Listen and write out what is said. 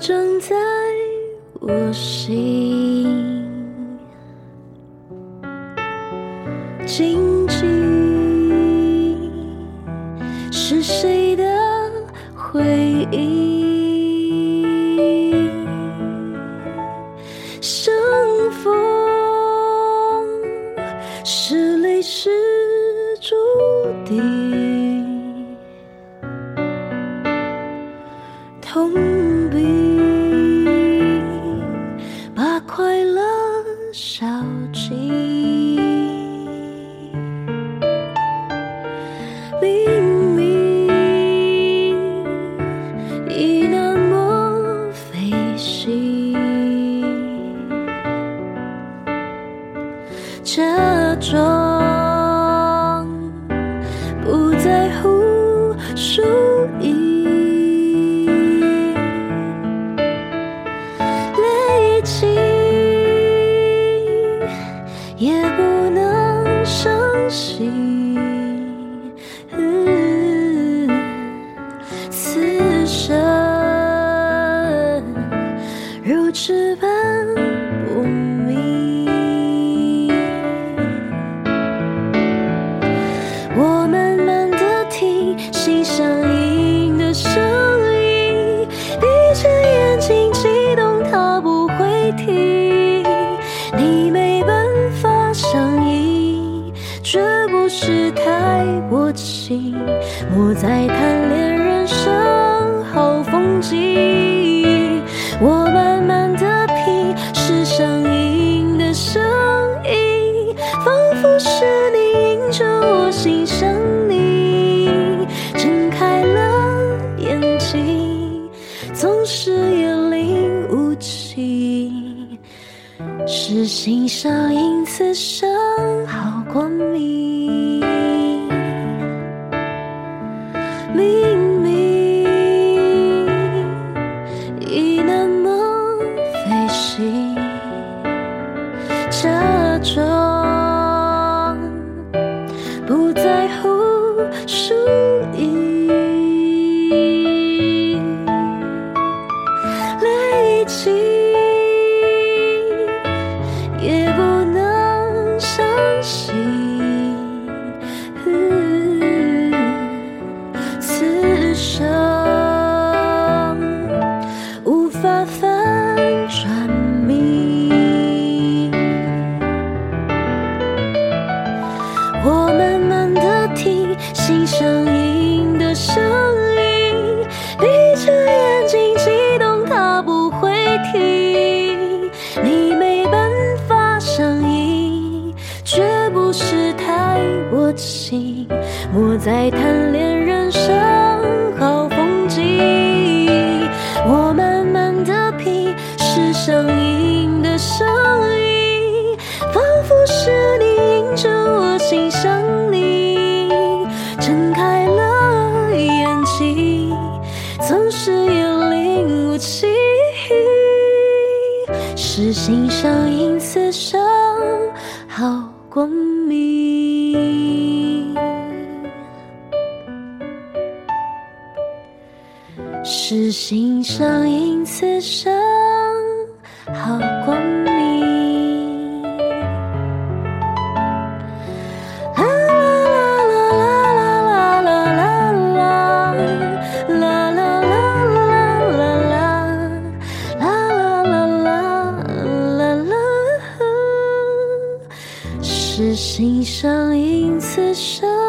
在我心，静静是谁的回忆？相逢是泪是注定，痛明明已那么飞行假装不在乎输赢累计也不能相信不明。我慢慢的听心上音的声音，闭着眼睛激动，它不会停。你没办法相依，绝不是太薄情。莫再贪恋人生好风景。我慢慢是心上因，此生好光明。明明一那也不能相信，此生无法翻转命。我慢慢地听心上音在贪恋人生好风景。我慢慢地品心上音的声音，仿佛是你引着我心向你。睁开了眼睛，总是眼里无情。是心上音，此生好光明。是心上因，此生好光明。啦啦啦啦啦啦啦啦啦啦啦啦啦啦啦啦啦啦，是心上因，此生。